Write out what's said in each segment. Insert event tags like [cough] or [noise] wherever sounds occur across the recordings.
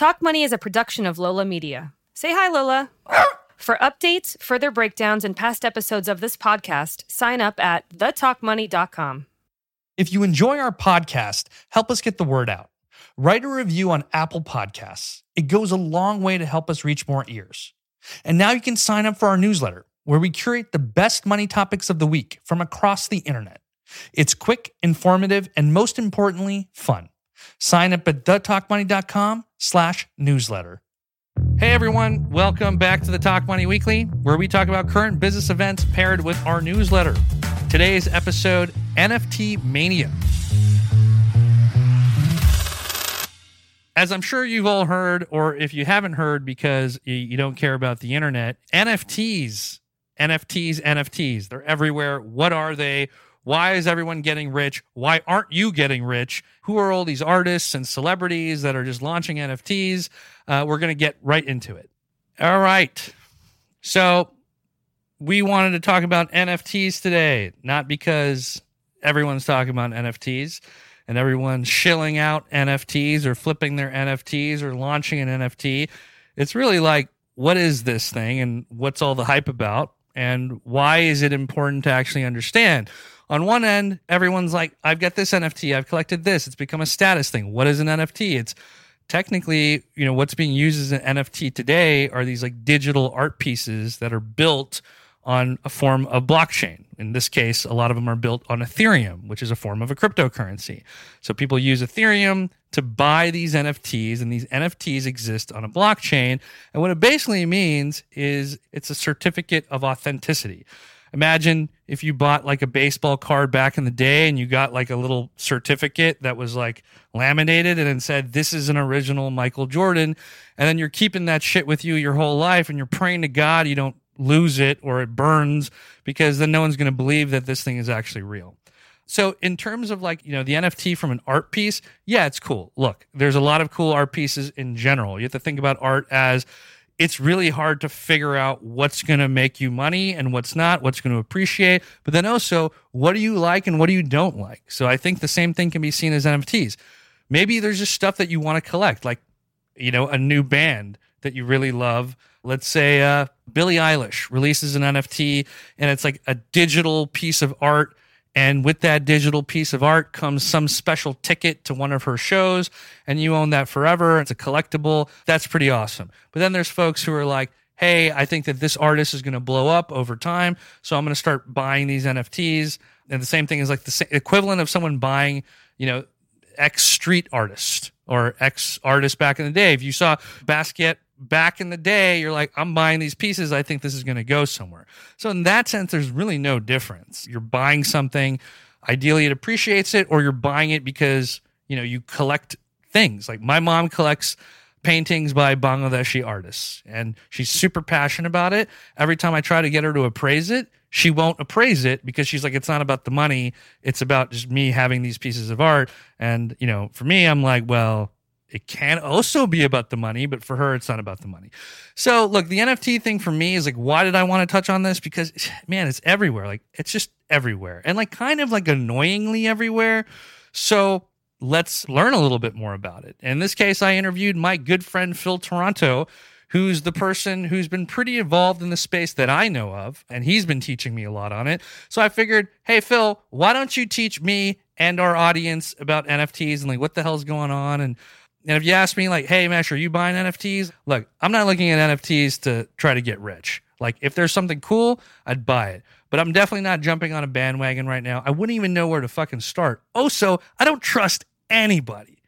Talk Money is a production of Lola Media. Say hi, Lola. [laughs] For updates, further breakdowns, and past episodes of this podcast, sign up at thetalkmoney.com. If you enjoy our podcast, help us get the word out. Write a review on Apple Podcasts. It goes a long way to help us reach more ears. And now you can sign up for our newsletter, where we curate the best money topics of the week from across the internet. It's quick, informative, and most importantly, fun. Sign up at thetalkmoney.com slash newsletter. Hey everyone, welcome back to the Talk Money Weekly, where we talk about current business events paired with our newsletter. Today's episode NFT Mania. As I'm sure you've all heard, or if you haven't heard because you don't care about the internet, NFTs, NFTs, NFTs, they're everywhere. What are they? Why is everyone getting rich? Why aren't you getting rich? Who are all these artists and celebrities that are just launching NFTs? Uh, we're going to get right into it. All right. So, we wanted to talk about NFTs today, not because everyone's talking about NFTs and everyone's shilling out NFTs or flipping their NFTs or launching an NFT. It's really like, what is this thing and what's all the hype about? And why is it important to actually understand? On one end, everyone's like, I've got this NFT, I've collected this, it's become a status thing. What is an NFT? It's technically, you know, what's being used as an NFT today are these like digital art pieces that are built on a form of blockchain. In this case, a lot of them are built on Ethereum, which is a form of a cryptocurrency. So people use Ethereum to buy these NFTs, and these NFTs exist on a blockchain. And what it basically means is it's a certificate of authenticity. Imagine if you bought like a baseball card back in the day and you got like a little certificate that was like laminated and it said, This is an original Michael Jordan. And then you're keeping that shit with you your whole life and you're praying to God you don't lose it or it burns because then no one's going to believe that this thing is actually real. So in terms of like, you know, the NFT from an art piece, yeah, it's cool. Look, there's a lot of cool art pieces in general. You have to think about art as it's really hard to figure out what's going to make you money and what's not, what's going to appreciate, but then also what do you like and what do you don't like. So I think the same thing can be seen as NFTs. Maybe there's just stuff that you want to collect, like, you know, a new band that you really love. Let's say uh, Billie Eilish releases an NFT and it's like a digital piece of art and with that digital piece of art comes some special ticket to one of her shows, and you own that forever. It's a collectible. That's pretty awesome. But then there's folks who are like, hey, I think that this artist is going to blow up over time. So I'm going to start buying these NFTs. And the same thing is like the equivalent of someone buying, you know, X street artist or X artist back in the day. If you saw Basquiat back in the day, you're like, I'm buying these pieces. I think this is going to go somewhere. So, in that sense, there's really no difference. You're buying something, ideally, it appreciates it, or you're buying it because, you know, you collect things. Like my mom collects paintings by Bangladeshi artists, and she's super passionate about it. Every time I try to get her to appraise it, she won't appraise it because she's like, it's not about the money. It's about just me having these pieces of art. And, you know, for me, I'm like, well, it can also be about the money, but for her, it's not about the money. So, look, the NFT thing for me is like, why did I want to touch on this? Because, [sighs] man, it's everywhere. Like, it's just everywhere and like kind of like annoyingly everywhere. So, let's learn a little bit more about it. In this case, I interviewed my good friend Phil Toronto, who's the person who's been pretty involved in the space that I know of, and he's been teaching me a lot on it. So I figured, hey, Phil, why don't you teach me and our audience about NFTs and like what the hell's going on and and if you ask me, like, hey, Mesh, are you buying NFTs? Look, I'm not looking at NFTs to try to get rich. Like, if there's something cool, I'd buy it. But I'm definitely not jumping on a bandwagon right now. I wouldn't even know where to fucking start. Also, I don't trust anybody.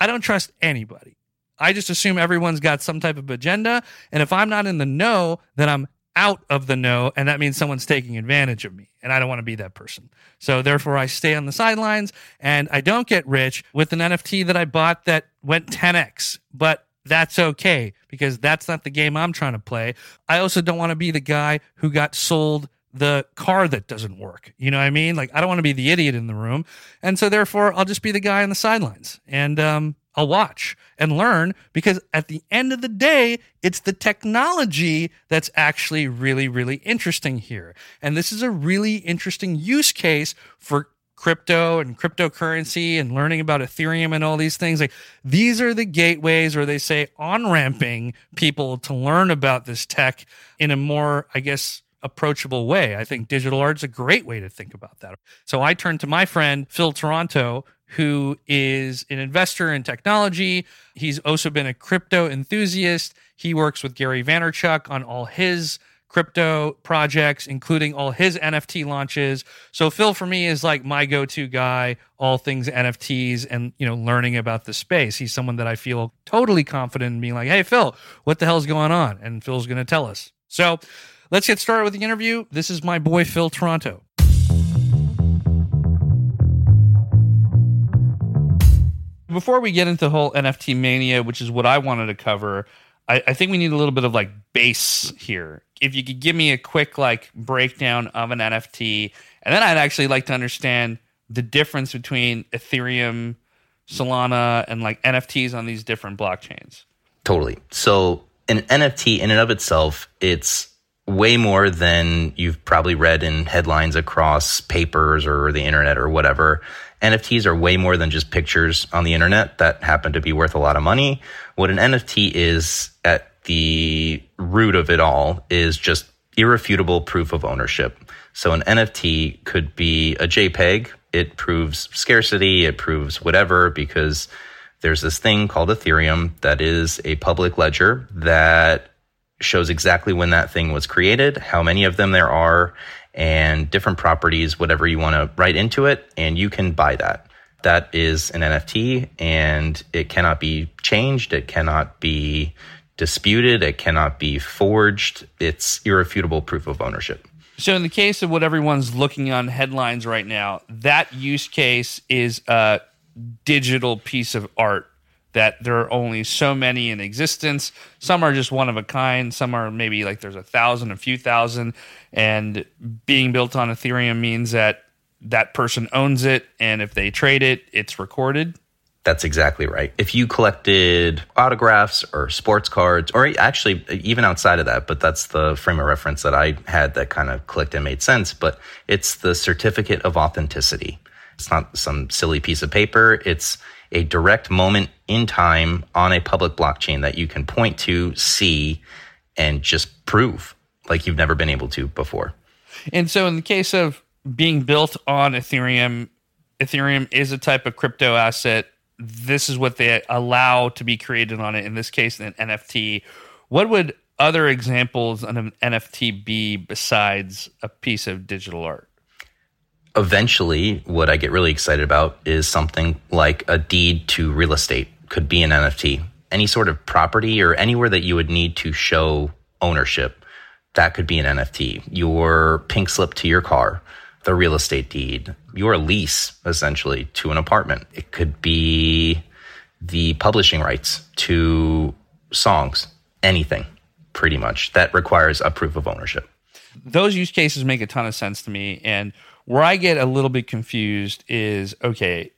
I don't trust anybody. I just assume everyone's got some type of agenda. And if I'm not in the know, then I'm out of the know, and that means someone's taking advantage of me. And I don't want to be that person. So therefore, I stay on the sidelines and I don't get rich with an NFT that I bought that went 10x. But that's okay because that's not the game I'm trying to play. I also don't want to be the guy who got sold the car that doesn't work. You know what I mean? Like, I don't want to be the idiot in the room. And so, therefore, I'll just be the guy on the sidelines. And um, I'll watch and learn because at the end of the day, it's the technology that's actually really, really interesting here. And this is a really interesting use case for crypto and cryptocurrency and learning about Ethereum and all these things. Like these are the gateways or they say on ramping people to learn about this tech in a more, I guess, approachable way. I think digital art's a great way to think about that. So I turned to my friend Phil Taranto, who is an investor in technology. He's also been a crypto enthusiast. He works with Gary Vaynerchuk on all his crypto projects, including all his NFT launches. So Phil for me is like my go-to guy, all things NFTs and you know learning about the space. He's someone that I feel totally confident in being like, "Hey Phil, what the hell's going on?" And Phil's going to tell us. So let's get started with the interview. This is my boy Phil Taranto. Before we get into the whole NFT mania, which is what I wanted to cover, I, I think we need a little bit of like base here. If you could give me a quick like breakdown of an NFT, and then I'd actually like to understand the difference between Ethereum, Solana, and like NFTs on these different blockchains. Totally. So an NFT in and of itself, it's way more than you've probably read in headlines across papers or the internet or whatever. NFTs are way more than just pictures on the internet that happen to be worth a lot of money. What an NFT is at the root of it all is just irrefutable proof of ownership. So an NFT could be a JPEG. It proves scarcity, it proves whatever, because there's this thing called Ethereum that is a public ledger that shows exactly when that thing was created, how many of them there are, and different properties, whatever you want to write into it, and you can buy that. That is an NFT and it cannot be changed, it cannot be disputed, it cannot be forged. It's irrefutable proof of ownership. So, in the case of what everyone's looking on headlines right now, that use case is a digital piece of art that there are only so many in existence. Some are just one of a kind. Some are maybe like there's a thousand, a few thousand. And being built on Ethereum means that that person owns it. And if they trade it, it's recorded. That's exactly right. If you collected autographs or sports cards, or actually even outside of that, but that's the frame of reference that I had that kind of clicked and made sense. But it's the certificate of authenticity. It's not some silly piece of paper. It's a direct moment in time on a public blockchain that you can point to, see, and just prove like you've never been able to before. And so, in the case of being built on Ethereum, Ethereum is a type of crypto asset. This is what they allow to be created on it. In this case, an NFT. What would other examples of an NFT be besides a piece of digital art? Eventually, what I get really excited about is something like a deed to real estate, could be an NFT. Any sort of property or anywhere that you would need to show ownership, that could be an NFT. Your pink slip to your car, the real estate deed, your lease, essentially, to an apartment. It could be the publishing rights to songs, anything, pretty much, that requires a proof of ownership. Those use cases make a ton of sense to me. And where I get a little bit confused is okay,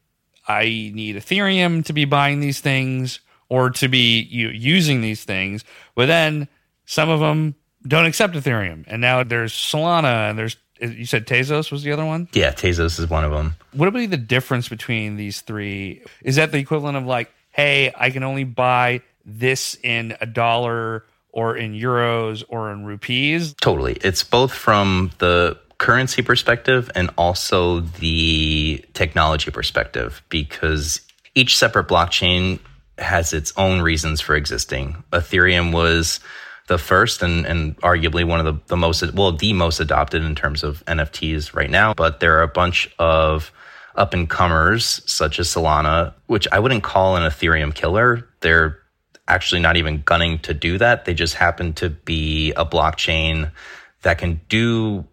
I need Ethereum to be buying these things or to be you know, using these things, but then some of them don't accept Ethereum, and now there's Solana and there's you said Tezos was the other one. Yeah, Tezos is one of them. What would be the difference between these three? Is that the equivalent of like, hey, I can only buy this in a dollar or in euros or in rupees? Totally. It's both from the currency perspective and also the technology perspective because each separate blockchain has its own reasons for existing. Ethereum was the first and, and arguably one of the, the most, well, the most adopted in terms of NFTs right now. But there are a bunch of up and comers such as Solana, which I wouldn't call an Ethereum killer. They're actually not even gunning to do that. They just happen to be a blockchain that can do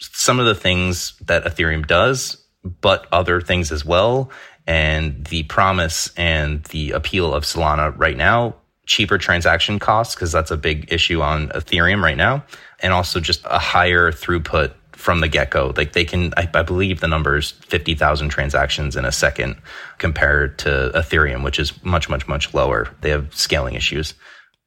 some of the things that Ethereum does, but other things as well. And the promise and the appeal of Solana right now, cheaper transaction costs, because that's a big issue on Ethereum right now, and also just a higher throughput from the get go. Like they can, I, I believe the number is 50,000 transactions in a second compared to Ethereum, which is much, much, much lower. They have scaling issues.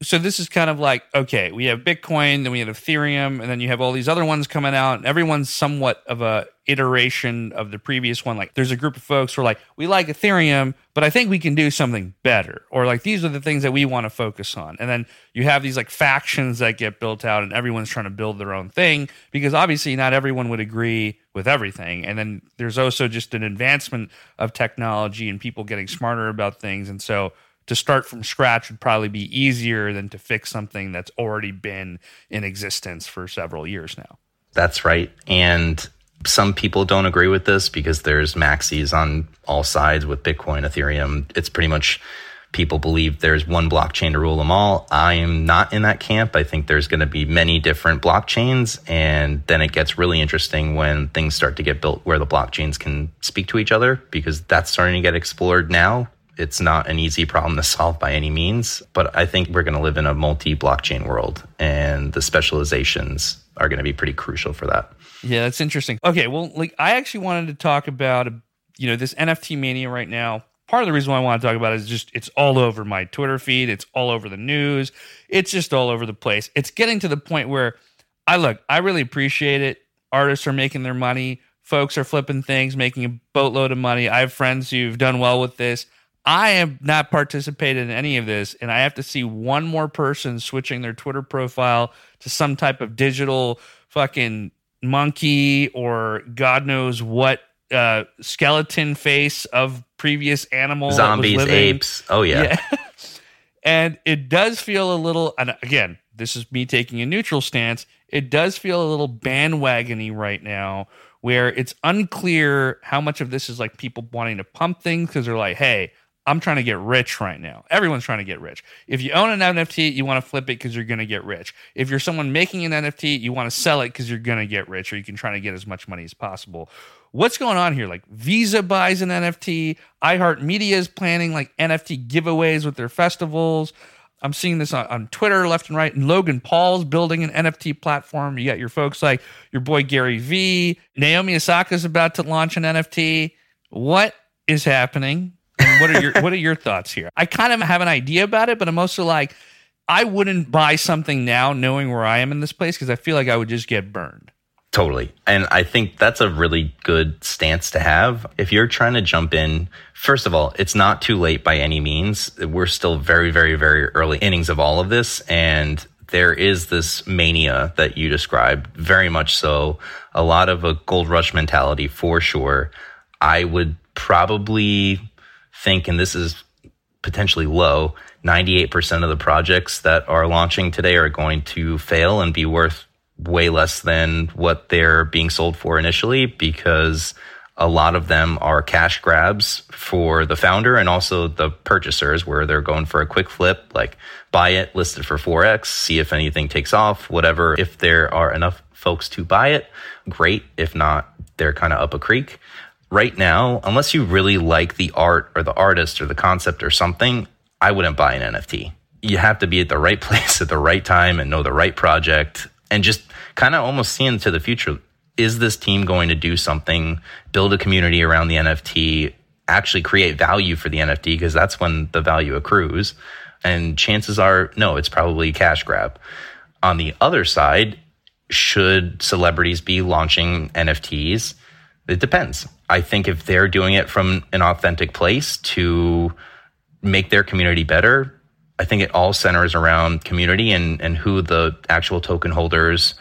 So this is kind of like okay, we have Bitcoin, then we have Ethereum, and then you have all these other ones coming out, and everyone's somewhat of a iteration of the previous one. Like there's a group of folks who are like, we like Ethereum, but I think we can do something better, or like these are the things that we want to focus on. And then you have these like factions that get built out, and everyone's trying to build their own thing because obviously not everyone would agree with everything. And then there's also just an advancement of technology and people getting smarter about things, and so to start from scratch would probably be easier than to fix something that's already been in existence for several years now. That's right. And some people don't agree with this because there's maxis on all sides with Bitcoin, Ethereum. It's pretty much people believe there's one blockchain to rule them all. I am not in that camp. I think there's going to be many different blockchains. And then it gets really interesting when things start to get built where the blockchains can speak to each other because that's starting to get explored now it's not an easy problem to solve by any means, but I think we're going to live in a multi blockchain world and the specializations are going to be pretty crucial for that. Yeah, that's interesting. Okay, well, like I actually wanted to talk about you know this NFT mania right now. Part of the reason why I want to talk about it is just it's all over my Twitter feed, it's all over the news, it's just all over the place. It's getting to the point where I look, I really appreciate it. Artists are making their money, folks are flipping things, making a boatload of money. I have friends who've done well with this. I am not participated in any of this, and I have to see one more person switching their Twitter profile to some type of digital fucking monkey or God knows what uh, skeleton face of previous animal zombies, apes. Oh yeah. yeah. [laughs] and it does feel a little. And again, this is me taking a neutral stance. It does feel a little bandwagony right now, where it's unclear how much of this is like people wanting to pump things because they're like, hey I'm trying to get rich right now. Everyone's trying to get rich. If you own an NFT, you want to flip it because you're going to get rich. If you're someone making an NFT, you want to sell it because you're going to get rich or you can try to get as much money as possible. What's going on here? Like Visa buys an NFT, iHeartMedia is planning like NFT giveaways with their festivals. I'm seeing this on, on Twitter left and right. And Logan Paul's building an NFT platform. You got your folks like your boy Gary Vee. Naomi Osaka's about to launch an NFT. What is happening? What are your what are your thoughts here? I kind of have an idea about it, but I'm also like, I wouldn't buy something now knowing where I am in this place because I feel like I would just get burned. Totally. And I think that's a really good stance to have. If you're trying to jump in, first of all, it's not too late by any means. We're still very, very, very early innings of all of this. And there is this mania that you described, very much so. A lot of a gold rush mentality for sure. I would probably think, and this is potentially low, 98% of the projects that are launching today are going to fail and be worth way less than what they're being sold for initially because a lot of them are cash grabs for the founder and also the purchasers where they're going for a quick flip like buy it list it for 4x see if anything takes off whatever. If there are enough folks to buy it great. If not they're kind of up a creek right now, unless you really like the art or the artist or the concept or something, I wouldn't buy an NFT. You have to be at the right [laughs] place at the right time and know the right project and just kind of almost see into the future. Is this team going to do something, build a community around the NFT, actually create value for the NFT? Because that's when the value accrues. And chances are, no, it's probably a cash grab. On the other side, should celebrities be launching NFTs? It depends. I think if they're doing it from an authentic place to make their community better, I think it all centers around community and, and who the actual token holders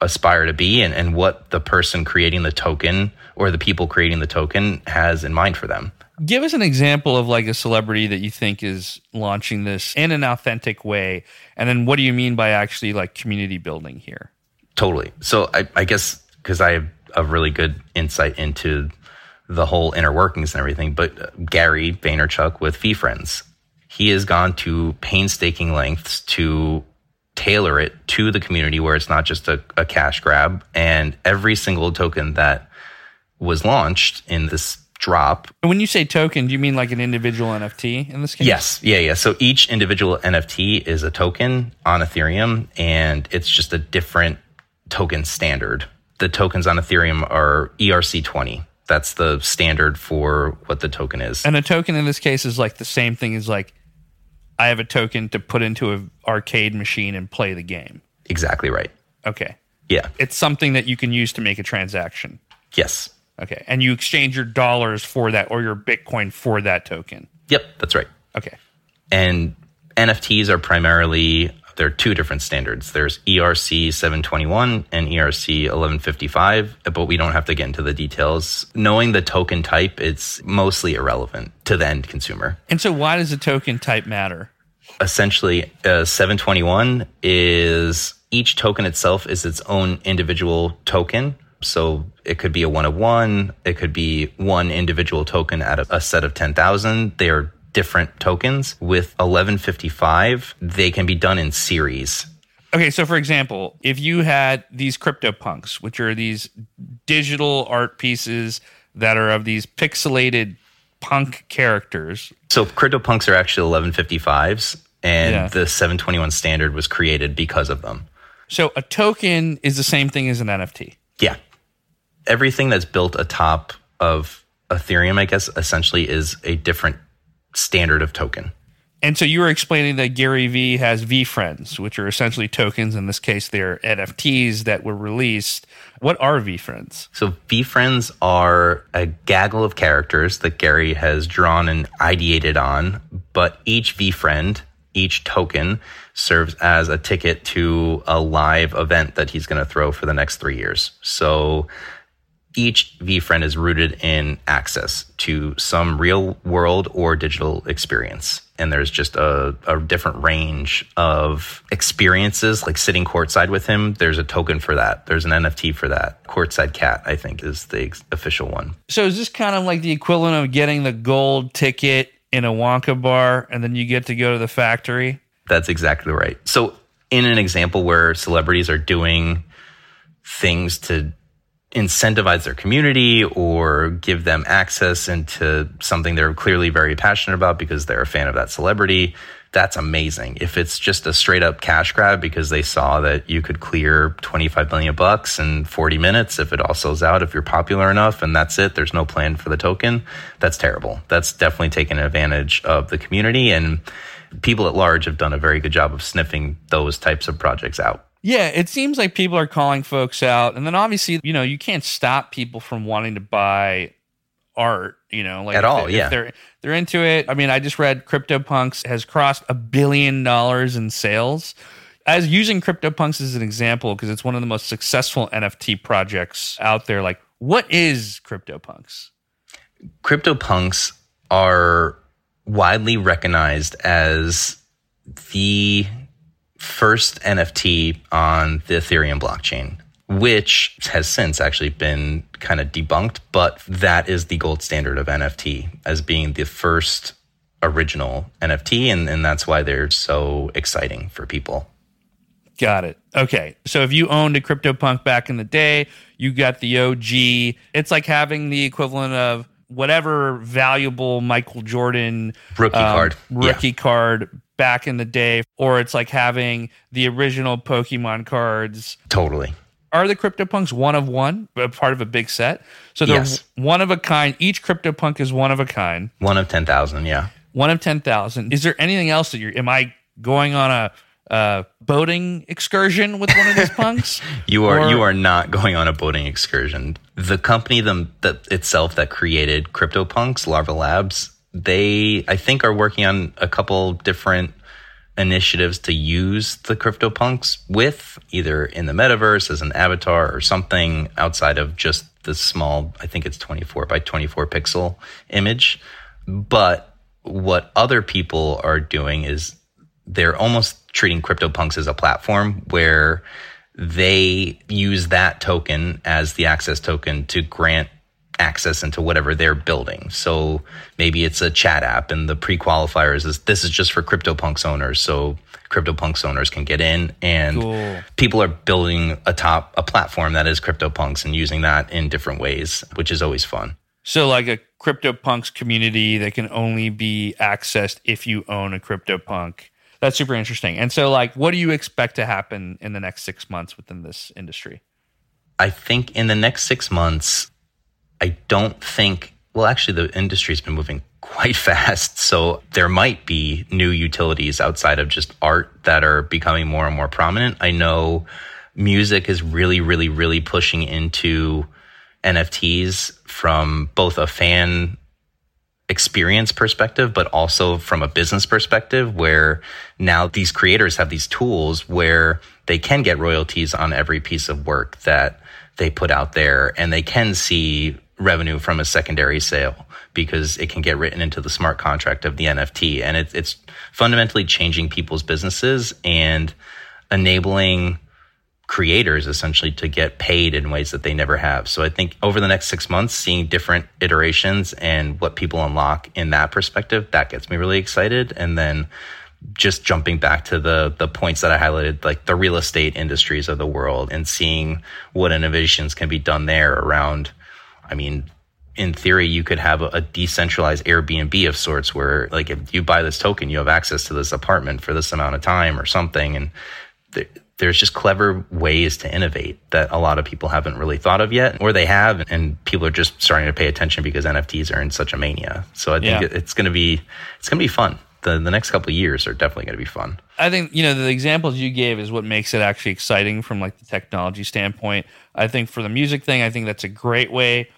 aspire to be and, and what the person creating the token or the people creating the token has in mind for them. Give us an example of like a celebrity that you think is launching this in an authentic way. And then what do you mean by actually like community building here? Totally. So I, I guess because I have a really good insight into the whole inner workings and everything. But Gary Vaynerchuk with VeeFriends. he has gone to painstaking lengths to tailor it to the community where it's not just a, a cash grab. And every single token that was launched in this drop. When you say token, do you mean like an individual NFT in this case? Yes. Yeah. Yeah. So each individual NFT is a token on Ethereum and it's just a different token standard the tokens on Ethereum are ERC20. That's the standard for what the token is. And a token in this case is like the same thing as like I have a token to put into an arcade machine and play the game. Exactly right. Okay. Yeah. It's something that you can use to make a transaction. Yes. Okay. And you exchange your dollars for that or your Bitcoin for that token. Yep, that's right. Okay. And NFTs are primarily there are two different standards. There's ERC 721 and ERC 1155, but we don't have to get into the details. Knowing the token type, it's mostly irrelevant to the end consumer. And so why does the token type matter? Essentially, uh, 721 is each token itself is its own individual token. So it could be a one of one, it could be one individual token out of a set of 10,000. They are different tokens. With 1155, they can be done in series. Okay, so for example, if you had these CryptoPunks, which are these digital art pieces that are of these pixelated punk characters, So CryptoPunks are actually 1155s, and Yeah. the 721 standard was created because of them. so a token is the same thing as an NFT. Yeah. Everything that's built atop of Ethereum, I guess, essentially is a different standard of token. And so you were explaining that Gary Vee has VeeFriends, which are essentially tokens. In this case, they're NFTs that were released. What are VeeFriends? So VeeFriends are a gaggle of characters that Gary has drawn and ideated on, but each VeeFriend, each token, serves as a ticket to a live event that he's going to throw for the next three years. So each VeeFriend is rooted in access to some real world or digital experience. And there's just a, a different range of experiences, like sitting courtside with him. There's a token for that. There's an NFT for that. Courtside Cat, I think, is the ex- official one. So is this kind of like the equivalent of getting the gold ticket in a Wonka bar and then you get to go to the factory? That's exactly right. So, in an example where celebrities are doing things to incentivize their community or give them access into something they're clearly very passionate about because they're a fan of that celebrity, that's amazing. If it's just a straight up cash grab because they saw that you could clear 25 million bucks in 40 minutes if it all sells out, if you're popular enough and that's it, there's no plan for the token, that's terrible. That's definitely taken advantage of the community and people at large have done a very good job of sniffing those types of projects out. Yeah, it seems like people are calling folks out. And then obviously, you know, you can't stop people from wanting to buy art, you know, like At all, they- yeah. If they're they're into it. I mean, I just read CryptoPunks has crossed a billion dollars in sales. As using CryptoPunks as an example, because it's one of the most successful NFT projects out there. Like, what is CryptoPunks? CryptoPunks are widely recognized as the first NFT on the Ethereum blockchain, which has since actually been kind of debunked, but that is the gold standard of NFT as being the first original NFT. And, and that's why they're so exciting for people. Got it. Okay. So if you owned a CryptoPunk back in the day, you got the OG. It's like having the equivalent of whatever valuable Michael Jordan Rookie um, card. Yeah. rookie card back in the day, or it's like having the original Pokemon cards. Totally. Are the CryptoPunks one of one, a part of a big set? So they're Yes. one of a kind. Each CryptoPunk is one of a kind, One of 10,000. Yeah. one of 10,000. Is there anything else that you're, am I going on a, uh, boating excursion with one of these [laughs] punks? You are Or- you are not going on a boating excursion. The company them that itself that created CryptoPunks, Larva Labs, they I think are working on a couple different initiatives to use the CryptoPunks with either in the metaverse as an avatar or something outside of just the small I think it's 24 by 24 pixel image. But what other people are doing is they're almost treating CryptoPunks as a platform where they use that token as the access token to grant access into whatever they're building. So maybe it's a chat app and the pre-qualifiers is this is just for CryptoPunks owners. So CryptoPunks owners can get in and Cool. people are building a top a platform that is CryptoPunks and using that in different ways, which is always fun. So, like a CryptoPunks community that can only be accessed if you own a CryptoPunk. That's super interesting. And so, like, what do you expect to happen in the next six months within this industry? I think in the next six months, I don't think. Well, actually, the industry's been moving quite [laughs] fast. So there might be new utilities outside of just art that are becoming more and more prominent. I know music is really, really, really pushing into NFTs from both a fan experience perspective, but also from a business perspective, where now these creators have these tools where they can get royalties on every piece of work that they put out there and they can see revenue from a secondary sale because it can get written into the smart contract of the NFT. And it, it's fundamentally changing people's businesses and enabling creators essentially to get paid in ways that they never have. So I think over the next six months, seeing different iterations and what people unlock in that perspective, that gets me really excited. And then just jumping back to the the points that I highlighted, like the real estate industries of the world and seeing what innovations can be done there around, I mean, in theory, you could have a, a, decentralized Airbnb of sorts where, like, if you buy this token, you have access to this apartment for this amount of time or something. And th- there's just clever ways to innovate that a lot of people haven't really thought of yet, or they have, and people are just starting to pay attention because NFTs are in such a mania. So I think yeah. it's going to be it's going to be fun. The, the next couple of years are definitely going to be fun. I think you know the examples you gave is what makes it actually exciting from like the technology standpoint. I think for the music thing, I think that's a great way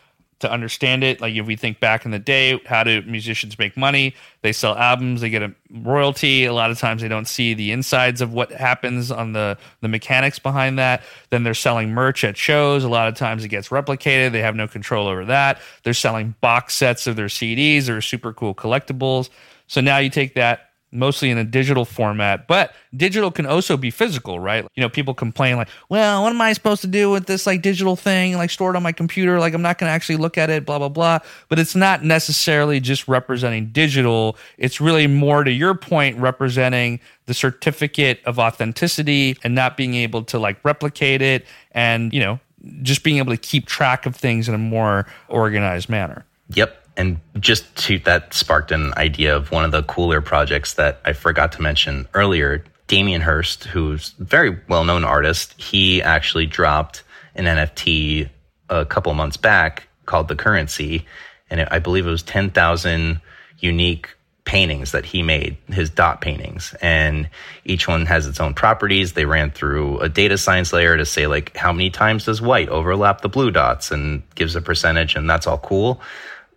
to understand it. Like if we think back in the day, how do musicians make money? They sell albums, they get a royalty. A lot of times they don't see the insides of what happens on the the mechanics behind that. Then they're selling merch at shows. A lot of times it gets replicated. They have no control over that. They're selling box sets of their CDs or super cool collectibles. So now you take that mostly in a digital format, but digital can also be physical, right? You know, people complain like, well, what am I supposed to do with this like digital thing, like stored on my computer? Like, I'm not going to actually look at it, blah, blah, blah. But it's not necessarily just representing digital. It's really more to your point, representing the certificate of authenticity and not being able to like replicate it and, you know, just being able to keep track of things in a more organized manner. Yep and just to that sparked an idea of one of the cooler projects that I forgot to mention earlier. Damien Hirst, who's a very well known artist, he actually dropped an NFT a couple months back called The Currency. And it, I believe it was 10,000 unique paintings that he made, his dot paintings. And each one has its own properties. They ran through a data science layer to say, like, how many times does white overlap the blue dots and gives a percentage. And that's all cool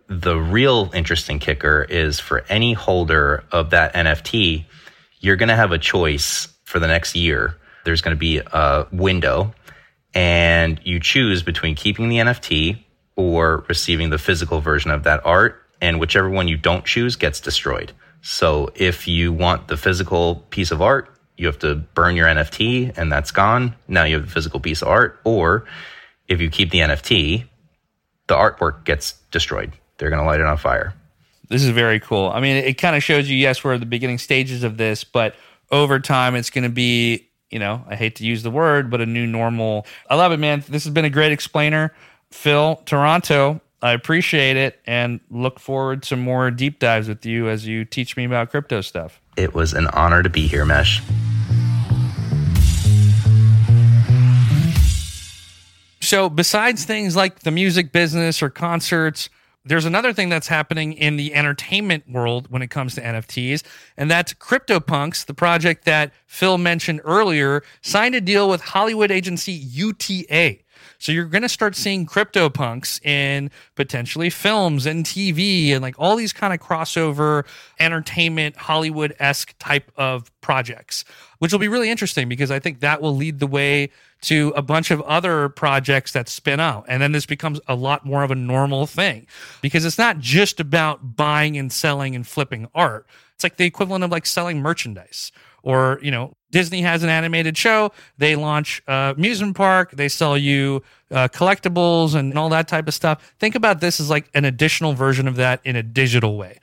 the real interesting kicker is for any holder of that NFT, you're going to have a choice for the next year. There's going to be a window, and you choose between keeping the NFT or receiving the physical version of that art. And whichever one you don't choose gets destroyed. So if you want the physical piece of art, you have to burn your NFT and that's gone. Now you have the physical piece of art. Or if you keep the NFT, the artwork gets destroyed they're going to light it on fire. This is very cool. I mean, it, it kind of shows you, yes, we're at the beginning stages of this, but over time, it's going to be, you know, I hate to use the word, but a new normal. I love it, man. This has been a great explainer. Phil, Toronto, I appreciate it and look forward to more deep dives with you as you teach me about crypto stuff. It was an honor to be here, Mesh. So, besides things like the music business or concerts, there's another thing that's happening in the entertainment world when it comes to NFTs, and that's CryptoPunks, the project that Phil mentioned earlier, signed a deal with Hollywood agency UTA. So you're going to start seeing CryptoPunks in potentially films and TV and like all these kind of crossover entertainment Hollywood esque type of projects, which will be really interesting because I think that will lead the way to a bunch of other projects that spin out. And then this becomes a lot more of a normal thing because it's not just about buying and selling and flipping art. It's like the equivalent of like selling merchandise or, you know, Disney has an animated show. They launch a amusement park. They sell you uh, collectibles and all that type of stuff. Think about this as like an additional version of that in a digital way.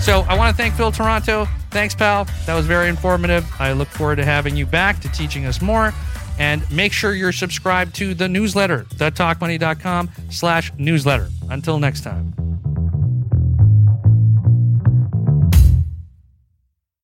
So I want to thank Phil Toronto. Thanks, pal. That was very informative. I look forward to having you back to teaching us more. And make sure you're subscribed to the newsletter, thetalkmoney.com slash newsletter. Until next time.